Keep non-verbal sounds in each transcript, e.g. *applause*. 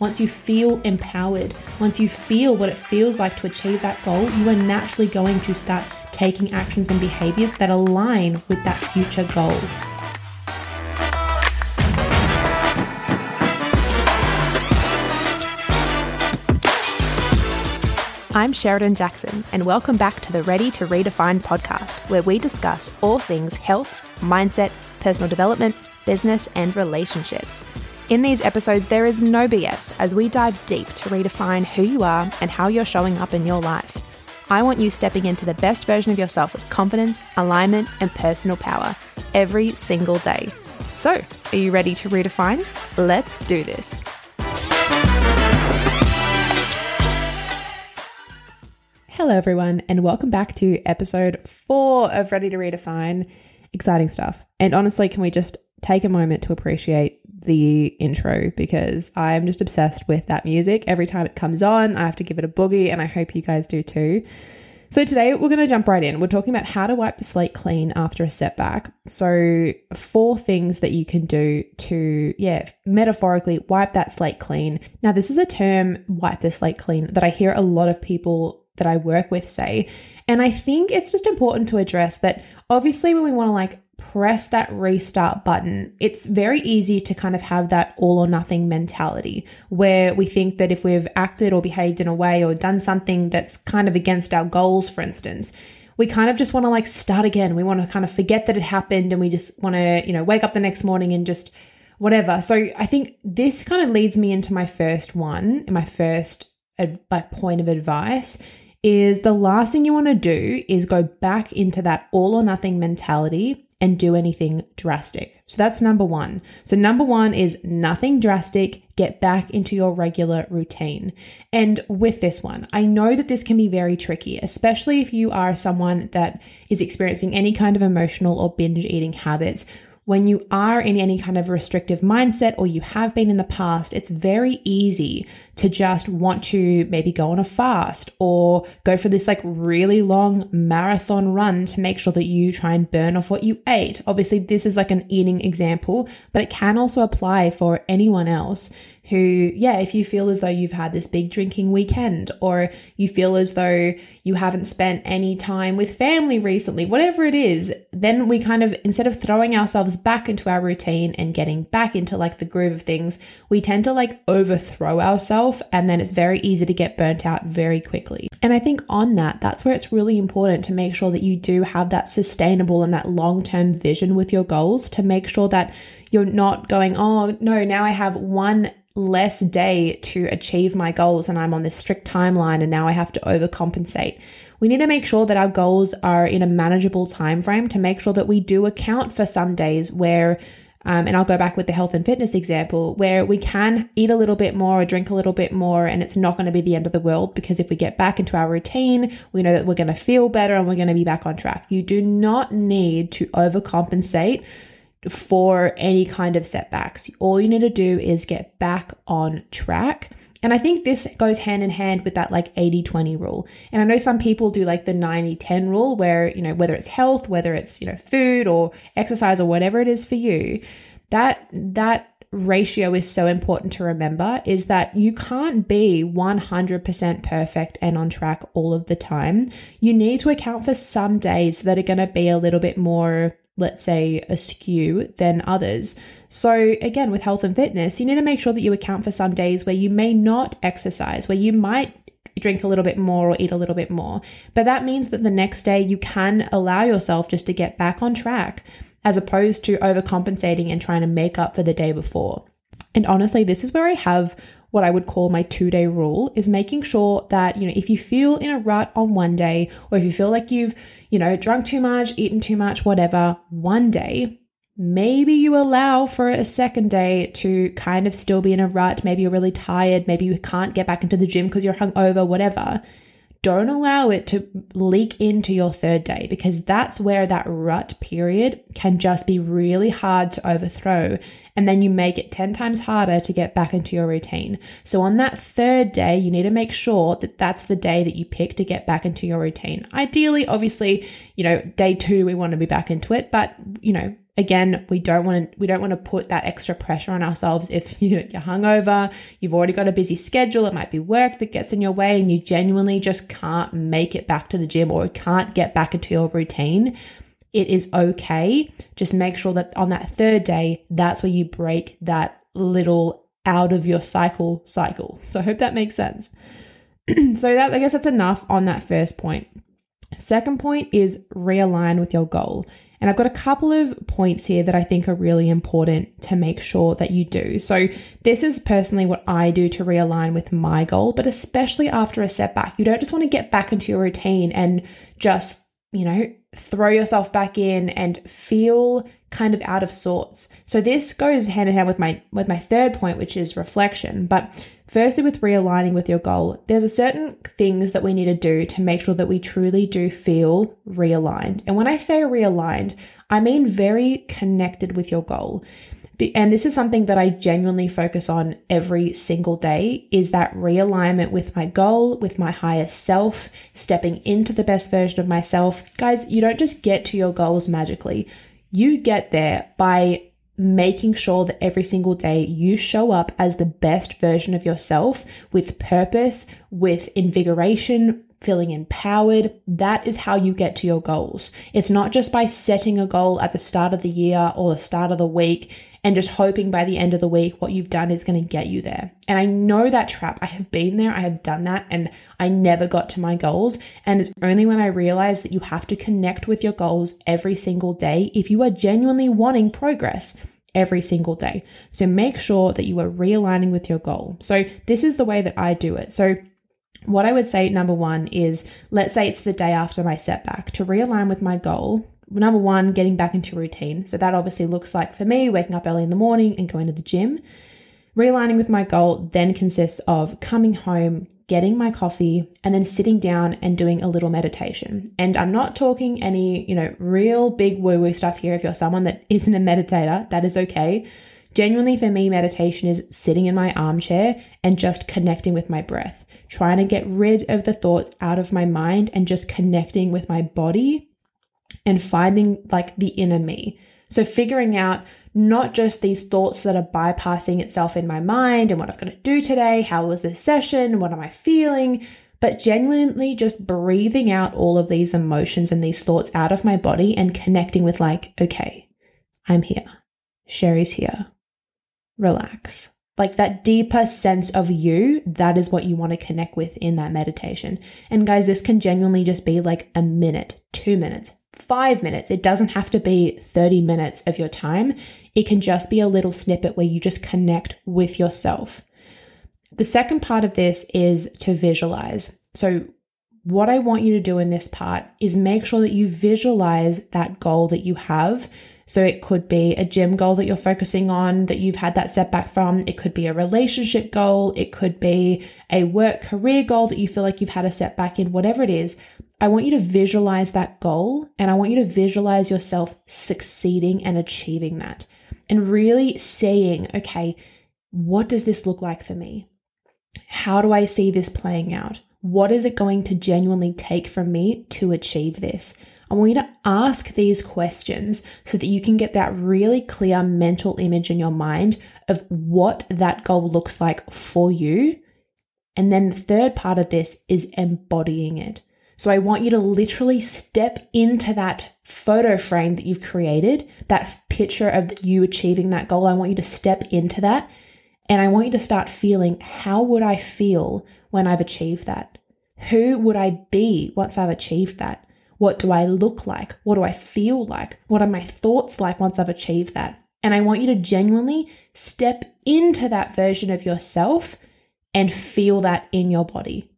once you feel empowered, once you feel what it feels like to achieve that goal, you are naturally going to start taking actions and behaviors that align with that future goal. I'm Sheridan Jackson, and welcome back to the Ready to Redefine podcast, where we discuss all things health, mindset, personal development, business, and relationships. In these episodes, there is no BS as we dive deep to redefine who you are and how you're showing up in your life. I want you stepping into the best version of yourself with confidence, alignment, and personal power every single day. So, are you ready to redefine? Let's do this. Hello, everyone, and welcome back to episode four of Ready to Redefine. Exciting stuff. And honestly, can we just take a moment to appreciate the intro because I'm just obsessed with that music. Every time it comes on, I have to give it a boogie, and I hope you guys do too. So, today we're going to jump right in. We're talking about how to wipe the slate clean after a setback. So, four things that you can do to, yeah, metaphorically wipe that slate clean. Now, this is a term, wipe the slate clean, that I hear a lot of people that I work with say. And I think it's just important to address that obviously, when we want to like press that restart button, it's very easy to kind of have that all or nothing mentality where we think that if we've acted or behaved in a way or done something that's kind of against our goals, for instance, we kind of just want to like start again. We want to kind of forget that it happened and we just want to, you know, wake up the next morning and just whatever. So I think this kind of leads me into my first one, my first like point of advice is the last thing you want to do is go back into that all or nothing mentality and do anything drastic. So that's number one. So, number one is nothing drastic, get back into your regular routine. And with this one, I know that this can be very tricky, especially if you are someone that is experiencing any kind of emotional or binge eating habits when you are in any kind of restrictive mindset or you have been in the past, it's very easy to just want to maybe go on a fast or go for this like really long marathon run to make sure that you try and burn off what you ate. Obviously, this is like an eating example, but it can also apply for anyone else who, yeah, if you feel as though you've had this big drinking weekend or you feel as though you haven't spent any time with family recently, whatever it is, then we kind of, instead of throwing ourselves back into our routine and getting back into like the groove of things, we tend to like overthrow ourselves and then it's very easy to get burnt out very quickly. And I think on that, that's where it's really important to make sure that you do have that sustainable and that long term vision with your goals to make sure that you're not going, oh, no, now I have one less day to achieve my goals and I'm on this strict timeline and now I have to overcompensate. We need to make sure that our goals are in a manageable time frame to make sure that we do account for some days where um, and I'll go back with the health and fitness example where we can eat a little bit more or drink a little bit more, and it's not going to be the end of the world because if we get back into our routine, we know that we're going to feel better and we're going to be back on track. You do not need to overcompensate for any kind of setbacks. All you need to do is get back on track. And I think this goes hand in hand with that like 80 20 rule. And I know some people do like the 90 10 rule where, you know, whether it's health, whether it's, you know, food or exercise or whatever it is for you, that, that ratio is so important to remember is that you can't be 100% perfect and on track all of the time. You need to account for some days that are going to be a little bit more let's say, askew than others. So, again, with health and fitness, you need to make sure that you account for some days where you may not exercise, where you might drink a little bit more or eat a little bit more. But that means that the next day you can allow yourself just to get back on track as opposed to overcompensating and trying to make up for the day before. And honestly, this is where I have what I would call my two day rule is making sure that, you know, if you feel in a rut on one day or if you feel like you've, you know, drunk too much, eaten too much, whatever, one day, maybe you allow for a second day to kind of still be in a rut. Maybe you're really tired. Maybe you can't get back into the gym because you're hungover, whatever don't allow it to leak into your third day because that's where that rut period can just be really hard to overthrow. And then you make it 10 times harder to get back into your routine. So on that third day, you need to make sure that that's the day that you pick to get back into your routine. Ideally, obviously, you know, day two, we want to be back into it. But, you know, Again, we don't want to we don't want to put that extra pressure on ourselves if *laughs* you're hungover, you've already got a busy schedule, it might be work that gets in your way and you genuinely just can't make it back to the gym or can't get back into your routine. It is okay. Just make sure that on that third day, that's where you break that little out of your cycle cycle. So I hope that makes sense. *clears throat* so that I guess that's enough on that first point. Second point is realign with your goal. And I've got a couple of points here that I think are really important to make sure that you do. So, this is personally what I do to realign with my goal, but especially after a setback, you don't just want to get back into your routine and just, you know, throw yourself back in and feel kind of out of sorts. So this goes hand in hand with my with my third point which is reflection. But firstly with realigning with your goal, there's a certain things that we need to do to make sure that we truly do feel realigned. And when I say realigned, I mean very connected with your goal. And this is something that I genuinely focus on every single day is that realignment with my goal, with my higher self, stepping into the best version of myself. Guys, you don't just get to your goals magically. You get there by making sure that every single day you show up as the best version of yourself with purpose, with invigoration, feeling empowered. That is how you get to your goals. It's not just by setting a goal at the start of the year or the start of the week and just hoping by the end of the week what you've done is going to get you there. And I know that trap. I have been there, I have done that, and I never got to my goals. And it's only when I realized that you have to connect with your goals every single day if you are genuinely wanting progress every single day. So make sure that you are realigning with your goal. So this is the way that I do it. So what I would say, number one, is let's say it's the day after my setback. To realign with my goal, number one, getting back into routine. So that obviously looks like for me, waking up early in the morning and going to the gym. Realigning with my goal then consists of coming home, getting my coffee, and then sitting down and doing a little meditation. And I'm not talking any, you know, real big woo woo stuff here. If you're someone that isn't a meditator, that is okay. Genuinely, for me, meditation is sitting in my armchair and just connecting with my breath, trying to get rid of the thoughts out of my mind and just connecting with my body and finding like the inner me. So figuring out not just these thoughts that are bypassing itself in my mind and what I've got to do today, how was this session, what am I feeling, but genuinely just breathing out all of these emotions and these thoughts out of my body and connecting with like, okay, I'm here. Sherry's here. Relax. Like that deeper sense of you, that is what you want to connect with in that meditation. And guys, this can genuinely just be like a minute, two minutes, five minutes. It doesn't have to be 30 minutes of your time. It can just be a little snippet where you just connect with yourself. The second part of this is to visualize. So, what I want you to do in this part is make sure that you visualize that goal that you have. So, it could be a gym goal that you're focusing on that you've had that setback from. It could be a relationship goal. It could be a work career goal that you feel like you've had a setback in, whatever it is. I want you to visualize that goal and I want you to visualize yourself succeeding and achieving that and really saying, okay, what does this look like for me? How do I see this playing out? What is it going to genuinely take from me to achieve this? I want you to ask these questions so that you can get that really clear mental image in your mind of what that goal looks like for you. And then the third part of this is embodying it. So I want you to literally step into that photo frame that you've created, that picture of you achieving that goal. I want you to step into that and I want you to start feeling how would I feel when I've achieved that? Who would I be once I've achieved that? What do I look like? What do I feel like? What are my thoughts like once I've achieved that? And I want you to genuinely step into that version of yourself and feel that in your body.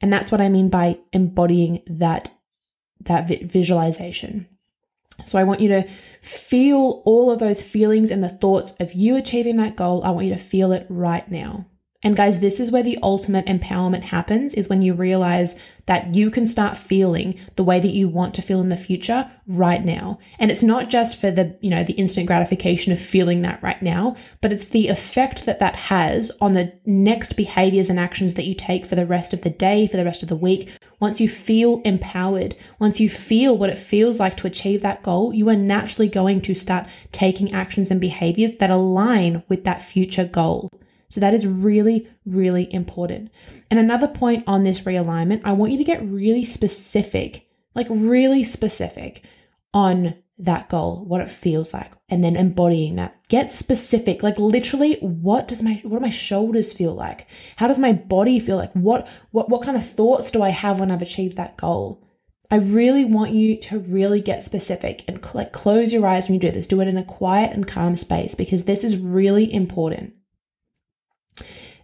And that's what I mean by embodying that that visualization. So I want you to feel all of those feelings and the thoughts of you achieving that goal. I want you to feel it right now. And guys, this is where the ultimate empowerment happens is when you realize that you can start feeling the way that you want to feel in the future right now. And it's not just for the, you know, the instant gratification of feeling that right now, but it's the effect that that has on the next behaviors and actions that you take for the rest of the day, for the rest of the week. Once you feel empowered, once you feel what it feels like to achieve that goal, you are naturally going to start taking actions and behaviors that align with that future goal. So that is really, really important. And another point on this realignment, I want you to get really specific, like really specific on that goal, what it feels like, and then embodying that. Get specific, like literally, what does my what do my shoulders feel like? How does my body feel like? What what what kind of thoughts do I have when I've achieved that goal? I really want you to really get specific and like close your eyes when you do this. Do it in a quiet and calm space because this is really important.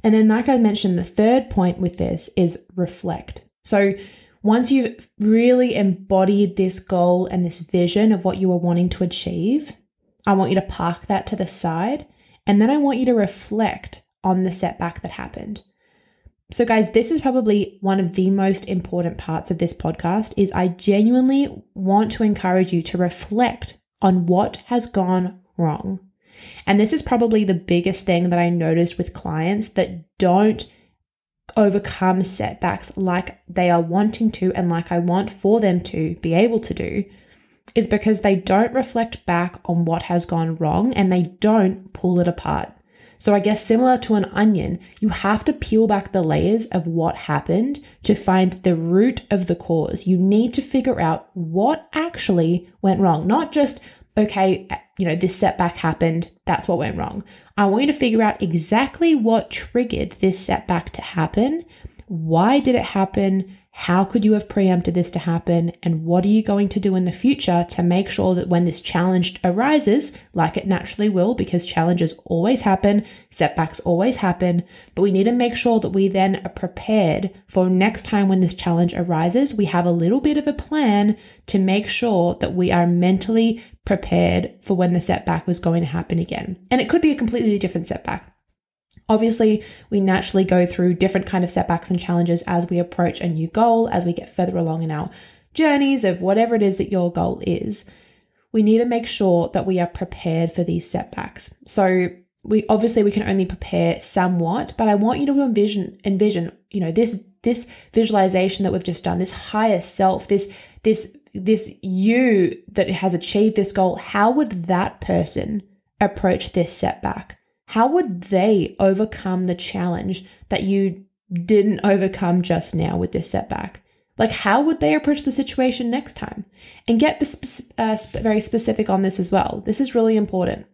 And then, like I mentioned, the third point with this is reflect. So, once you've really embodied this goal and this vision of what you are wanting to achieve, I want you to park that to the side. And then I want you to reflect on the setback that happened. So guys, this is probably one of the most important parts of this podcast is I genuinely want to encourage you to reflect on what has gone wrong. And this is probably the biggest thing that I noticed with clients that don't overcome setbacks like they are wanting to and like I want for them to be able to do is because they don't reflect back on what has gone wrong and they don't pull it apart. So, I guess similar to an onion, you have to peel back the layers of what happened to find the root of the cause. You need to figure out what actually went wrong, not just okay, you know, this setback happened, that's what went wrong. I want you to figure out exactly what triggered this setback to happen. Why did it happen? How could you have preempted this to happen? And what are you going to do in the future to make sure that when this challenge arises, like it naturally will, because challenges always happen, setbacks always happen, but we need to make sure that we then are prepared for next time when this challenge arises, we have a little bit of a plan to make sure that we are mentally prepared for when the setback was going to happen again. And it could be a completely different setback. Obviously, we naturally go through different kind of setbacks and challenges as we approach a new goal, as we get further along in our journeys of whatever it is that your goal is. We need to make sure that we are prepared for these setbacks. So we obviously we can only prepare somewhat, but I want you to envision envision, you know, this this visualization that we've just done, this higher self, this this this you that has achieved this goal, how would that person approach this setback? How would they overcome the challenge that you didn't overcome just now with this setback? Like, how would they approach the situation next time? And get uh, very specific on this as well. This is really important.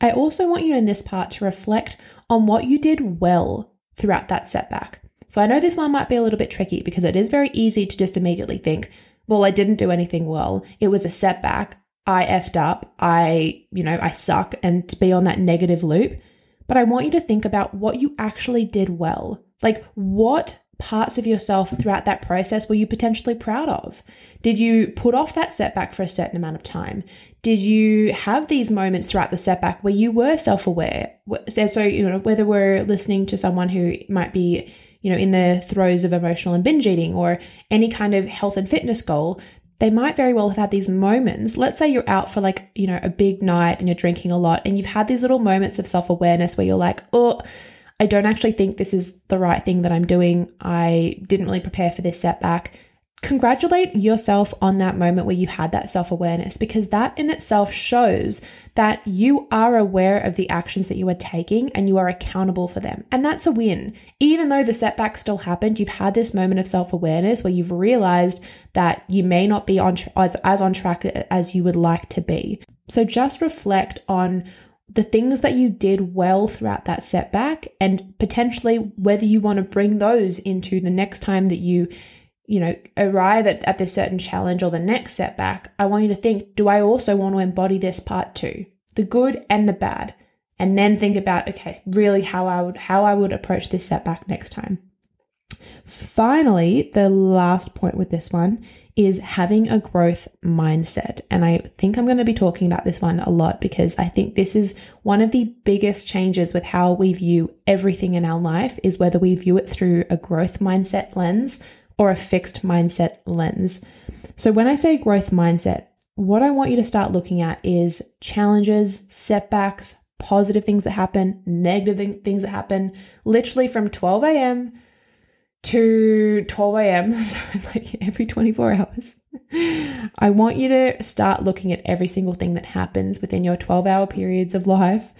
I also want you in this part to reflect on what you did well throughout that setback. So I know this one might be a little bit tricky because it is very easy to just immediately think, well, I didn't do anything well. It was a setback. I effed up, I, you know, I suck, and to be on that negative loop. But I want you to think about what you actually did well. Like, what parts of yourself throughout that process were you potentially proud of? Did you put off that setback for a certain amount of time? Did you have these moments throughout the setback where you were self aware? So, you know, whether we're listening to someone who might be, you know, in the throes of emotional and binge eating or any kind of health and fitness goal, they might very well have had these moments. Let's say you're out for like, you know, a big night and you're drinking a lot and you've had these little moments of self awareness where you're like, oh, I don't actually think this is the right thing that I'm doing. I didn't really prepare for this setback congratulate yourself on that moment where you had that self awareness because that in itself shows that you are aware of the actions that you are taking and you are accountable for them. And that's a win. Even though the setback still happened, you've had this moment of self awareness where you've realized that you may not be on tra- as, as on track as you would like to be. So just reflect on the things that you did well throughout that setback and potentially whether you want to bring those into the next time that you you know, arrive at, at this certain challenge or the next setback, I want you to think, do I also want to embody this part too? The good and the bad. And then think about, okay, really how I would how I would approach this setback next time. finally, the last point with this one is having a growth mindset. And I think I'm going to be talking about this one a lot because I think this is one of the biggest changes with how we view everything in our life is whether we view it through a growth mindset lens or a fixed mindset lens. So when I say growth mindset, what I want you to start looking at is challenges, setbacks, positive things that happen, negative things that happen, literally from 12 a.m to 12 a.m., *laughs* so like every 24 hours, I want you to start looking at every single thing that happens within your 12 hour periods of life.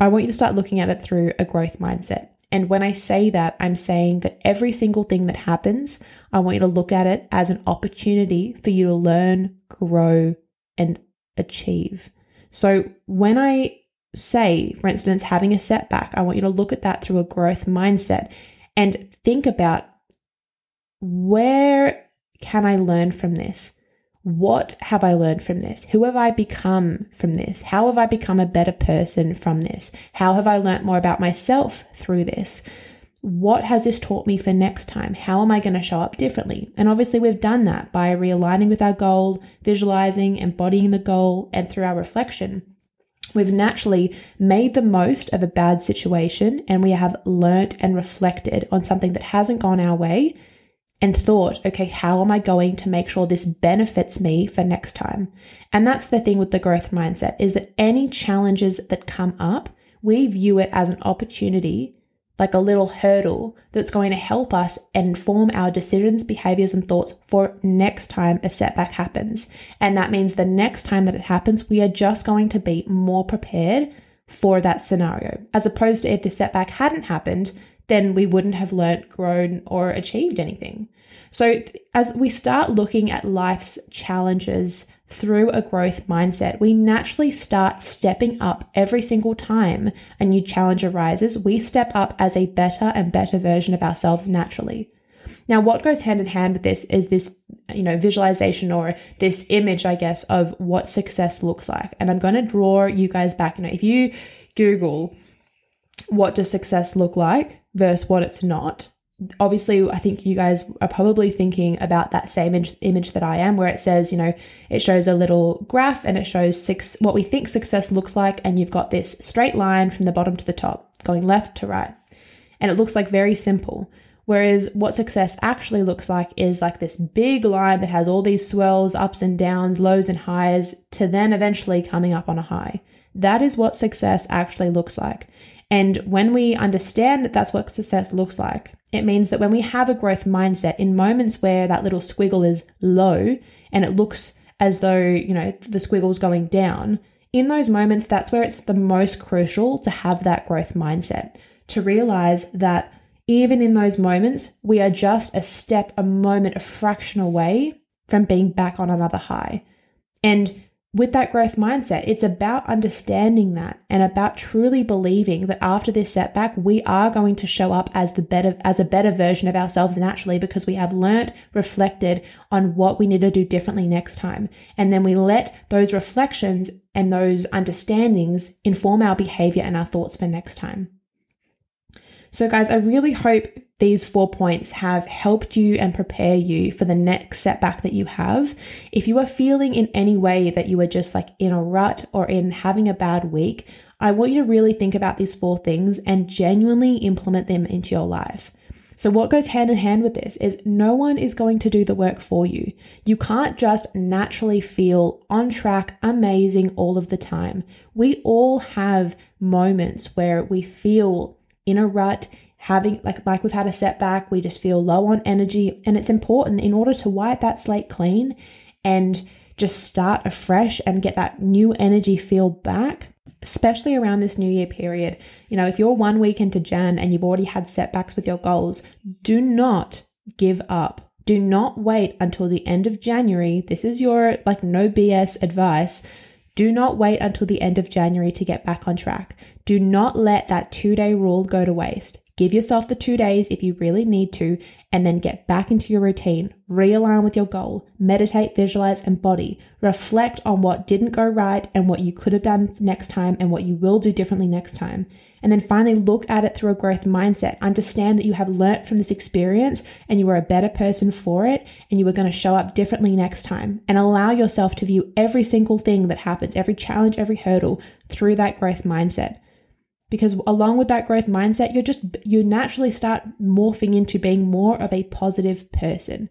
I want you to start looking at it through a growth mindset. And when I say that, I'm saying that every single thing that happens, I want you to look at it as an opportunity for you to learn, grow, and achieve. So when I say, for instance, having a setback, I want you to look at that through a growth mindset and think about where can I learn from this? What have I learned from this? Who have I become from this? How have I become a better person from this? How have I learned more about myself through this? What has this taught me for next time? How am I going to show up differently? And obviously, we've done that by realigning with our goal, visualizing, embodying the goal, and through our reflection. We've naturally made the most of a bad situation and we have learnt and reflected on something that hasn't gone our way and thought, okay, how am I going to make sure this benefits me for next time? And that's the thing with the growth mindset is that any challenges that come up, we view it as an opportunity like a little hurdle that's going to help us inform our decisions, behaviors, and thoughts for next time a setback happens. And that means the next time that it happens, we are just going to be more prepared for that scenario, as opposed to if the setback hadn't happened, then we wouldn't have learnt, grown, or achieved anything. So, as we start looking at life's challenges through a growth mindset, we naturally start stepping up every single time a new challenge arises. We step up as a better and better version of ourselves naturally. Now, what goes hand in hand with this is this, you know, visualization or this image, I guess, of what success looks like. And I'm going to draw you guys back. You know, if you Google what does success look like versus what it's not, obviously i think you guys are probably thinking about that same image, image that i am where it says you know it shows a little graph and it shows six what we think success looks like and you've got this straight line from the bottom to the top going left to right. And it looks like very simple. Whereas what success actually looks like is like this big line that has all these swells ups and downs lows and highs to then eventually coming up on a high. That is what success actually looks like and when we understand that that's what success looks like it means that when we have a growth mindset in moments where that little squiggle is low and it looks as though, you know, the squiggle's going down, in those moments, that's where it's the most crucial to have that growth mindset, to realize that even in those moments, we are just a step, a moment, a fraction away from being back on another high. And with that growth mindset, it's about understanding that and about truly believing that after this setback, we are going to show up as the better, as a better version of ourselves naturally because we have learnt, reflected on what we need to do differently next time. And then we let those reflections and those understandings inform our behavior and our thoughts for next time. So, guys, I really hope these four points have helped you and prepare you for the next setback that you have. If you are feeling in any way that you are just like in a rut or in having a bad week, I want you to really think about these four things and genuinely implement them into your life. So, what goes hand in hand with this is no one is going to do the work for you. You can't just naturally feel on track, amazing all of the time. We all have moments where we feel in a rut, having like like we've had a setback, we just feel low on energy, and it's important in order to wipe that slate clean and just start afresh and get that new energy feel back especially around this new year period. You know, if you're one week into Jan and you've already had setbacks with your goals, do not give up. Do not wait until the end of January. This is your like no BS advice do not wait until the end of January to get back on track. Do not let that two day rule go to waste. Give yourself the two days if you really need to, and then get back into your routine. Realign with your goal. Meditate, visualize, and body. Reflect on what didn't go right and what you could have done next time and what you will do differently next time. And then finally, look at it through a growth mindset. Understand that you have learnt from this experience and you are a better person for it, and you are going to show up differently next time. And allow yourself to view every single thing that happens, every challenge, every hurdle through that growth mindset because along with that growth mindset you're just you naturally start morphing into being more of a positive person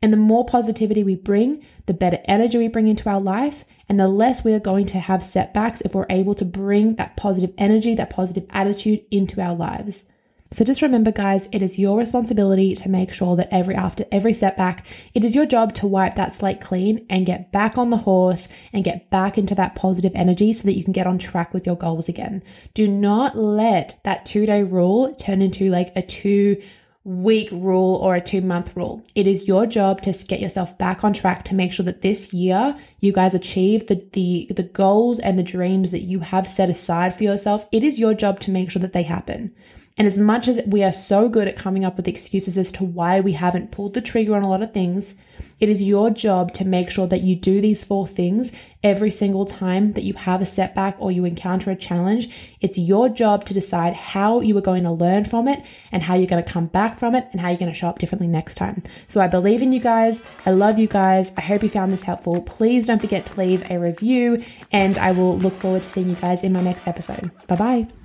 and the more positivity we bring the better energy we bring into our life and the less we are going to have setbacks if we're able to bring that positive energy that positive attitude into our lives so just remember guys, it is your responsibility to make sure that every after every setback, it is your job to wipe that slate clean and get back on the horse and get back into that positive energy so that you can get on track with your goals again. Do not let that 2-day rule turn into like a 2 week rule or a two month rule. It is your job to get yourself back on track to make sure that this year you guys achieve the, the, the goals and the dreams that you have set aside for yourself. It is your job to make sure that they happen. And as much as we are so good at coming up with excuses as to why we haven't pulled the trigger on a lot of things, it is your job to make sure that you do these four things every single time that you have a setback or you encounter a challenge. It's your job to decide how you are going to learn from it and how you're going to come back from it and how you're going to show up differently next time. So I believe in you guys. I love you guys. I hope you found this helpful. Please don't forget to leave a review and I will look forward to seeing you guys in my next episode. Bye bye.